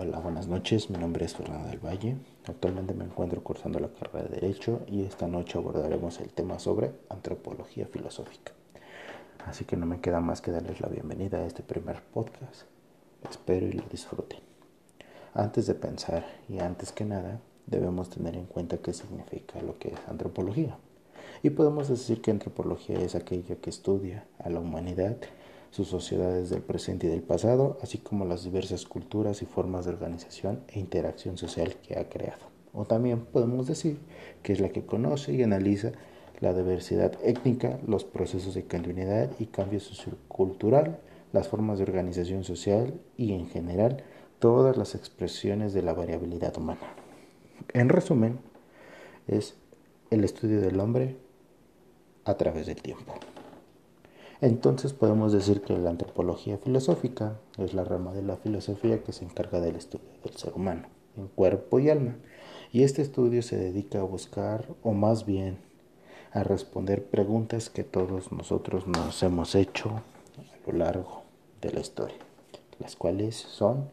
Hola, buenas noches. Mi nombre es Fernando del Valle. Actualmente me encuentro cursando la carrera de Derecho y esta noche abordaremos el tema sobre antropología filosófica. Así que no me queda más que darles la bienvenida a este primer podcast. Espero y lo disfruten. Antes de pensar y antes que nada, debemos tener en cuenta qué significa lo que es antropología. Y podemos decir que antropología es aquella que estudia a la humanidad sus sociedades del presente y del pasado, así como las diversas culturas y formas de organización e interacción social que ha creado. O también podemos decir que es la que conoce y analiza la diversidad étnica, los procesos de continuidad y cambio sociocultural, las formas de organización social y en general todas las expresiones de la variabilidad humana. En resumen, es el estudio del hombre a través del tiempo. Entonces podemos decir que la antropología filosófica es la rama de la filosofía que se encarga del estudio del ser humano, en cuerpo y alma. Y este estudio se dedica a buscar, o más bien a responder preguntas que todos nosotros nos hemos hecho a lo largo de la historia, las cuales son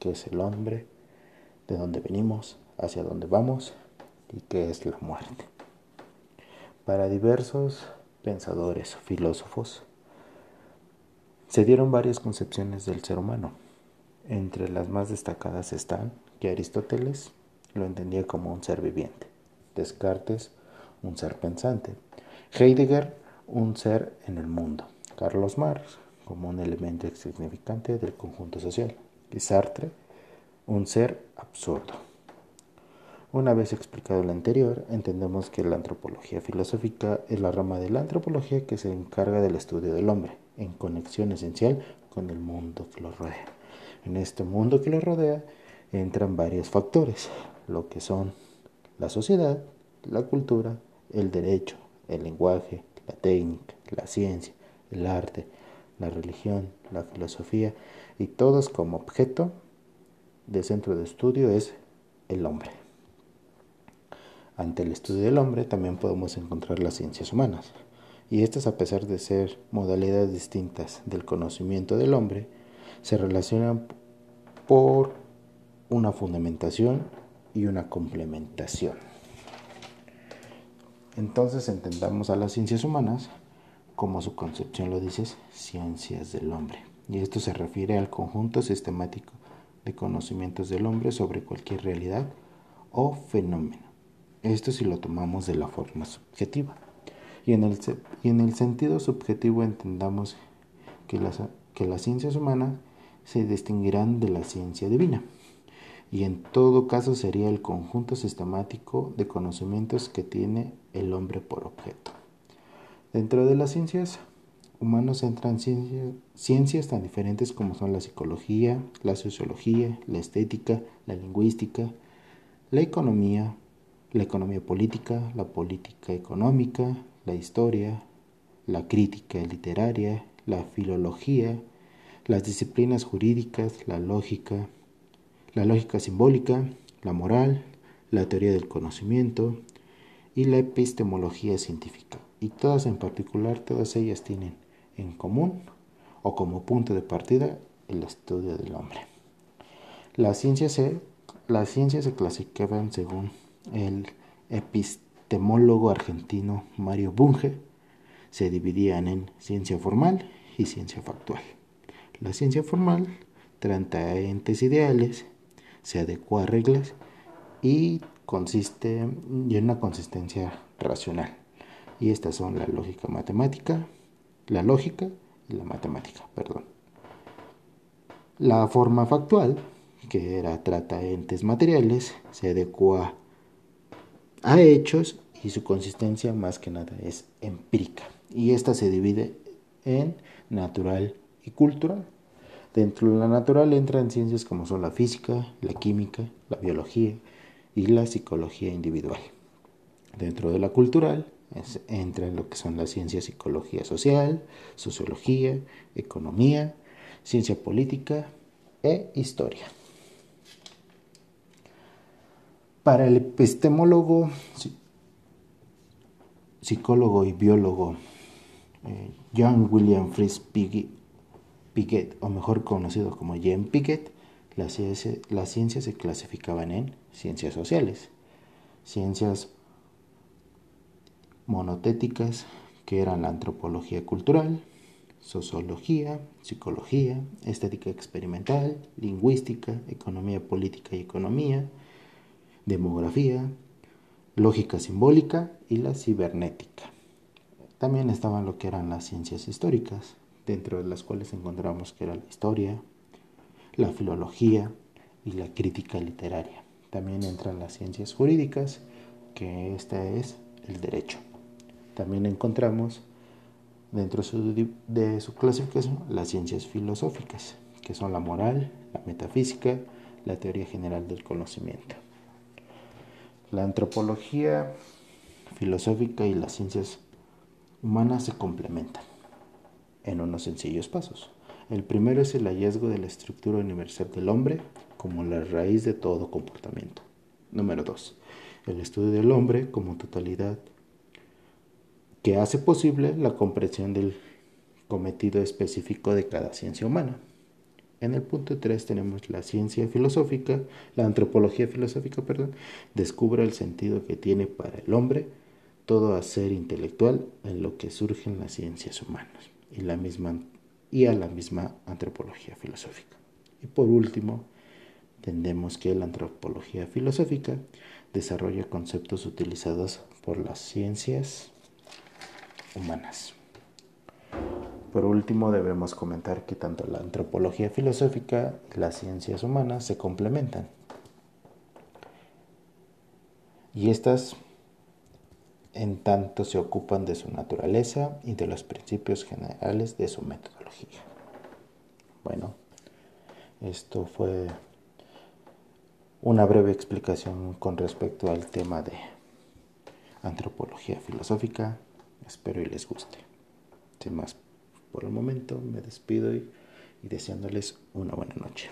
qué es el hombre, de dónde venimos, hacia dónde vamos y qué es la muerte. Para diversos pensadores, filósofos, se dieron varias concepciones del ser humano. Entre las más destacadas están que Aristóteles lo entendía como un ser viviente, Descartes un ser pensante, Heidegger un ser en el mundo, Carlos Marx como un elemento significante del conjunto social y Sartre un ser absurdo. Una vez explicado lo anterior, entendemos que la antropología filosófica es la rama de la antropología que se encarga del estudio del hombre, en conexión esencial con el mundo que lo rodea. En este mundo que lo rodea entran varios factores, lo que son la sociedad, la cultura, el derecho, el lenguaje, la técnica, la ciencia, el arte, la religión, la filosofía y todos como objeto de centro de estudio es el hombre. Ante el estudio del hombre también podemos encontrar las ciencias humanas. Y estas, a pesar de ser modalidades distintas del conocimiento del hombre, se relacionan por una fundamentación y una complementación. Entonces entendamos a las ciencias humanas como su concepción lo dice, ciencias del hombre. Y esto se refiere al conjunto sistemático de conocimientos del hombre sobre cualquier realidad o fenómeno esto si lo tomamos de la forma subjetiva. Y en el, y en el sentido subjetivo entendamos que las, que las ciencias humanas se distinguirán de la ciencia divina. Y en todo caso sería el conjunto sistemático de conocimientos que tiene el hombre por objeto. Dentro de las ciencias humanas entran ciencias, ciencias tan diferentes como son la psicología, la sociología, la estética, la lingüística, la economía, la economía política, la política económica, la historia, la crítica literaria, la filología, las disciplinas jurídicas, la lógica, la lógica simbólica, la moral, la teoría del conocimiento y la epistemología científica. Y todas en particular, todas ellas tienen en común o como punto de partida el estudio del hombre. Las ciencias se, las ciencias se clasifican según el epistemólogo argentino Mario Bunge, se dividían en ciencia formal y ciencia factual. La ciencia formal trata entes ideales, se adecua a reglas y consiste en una consistencia racional. Y estas son la lógica matemática, la lógica y la matemática, perdón. La forma factual, que era trata entes materiales, se adecua a hechos y su consistencia más que nada es empírica. Y esta se divide en natural y cultural. Dentro de la natural entran ciencias como son la física, la química, la biología y la psicología individual. Dentro de la cultural entran lo que son las ciencias psicología social, sociología, economía, ciencia política e historia. Para el epistemólogo, psicólogo y biólogo eh, John William Fritz Piaget, o mejor conocido como Jean Piaget, Las, ciencias se clasificaban en ciencias sociales, ciencias monotéticas, que eran la antropología cultural, sociología, psicología, estética experimental, lingüística, economía política y economía, demografía, lógica simbólica y la cibernética. También estaban lo que eran las ciencias históricas, dentro de las cuales encontramos que era la historia, la filología y la crítica literaria. También entran las ciencias jurídicas, que esta es el derecho. También encontramos dentro de su clasificación las ciencias filosóficas, que son la moral, la metafísica, la teoría general del conocimiento. La antropología filosófica y las ciencias humanas se complementan en unos sencillos pasos. El primero es el hallazgo de la estructura universal del hombre como la raíz de todo comportamiento. Número 2. El estudio del hombre como totalidad que hace posible la comprensión del cometido específico de cada ciencia humana. En el punto 3 tenemos la ciencia filosófica, la antropología filosófica, perdón, descubre el sentido que tiene para el hombre todo hacer intelectual en lo que surgen las ciencias humanas y la misma y a la misma antropología filosófica. Y por último, entendemos que la antropología filosófica desarrolla conceptos utilizados por las ciencias humanas. Por último, debemos comentar que tanto la antropología filosófica y las ciencias humanas se complementan. Y estas en tanto se ocupan de su naturaleza y de los principios generales de su metodología. Bueno, esto fue una breve explicación con respecto al tema de antropología filosófica. Espero y les guste. Sin más, por el momento me despido y, deseándoles una buena noche.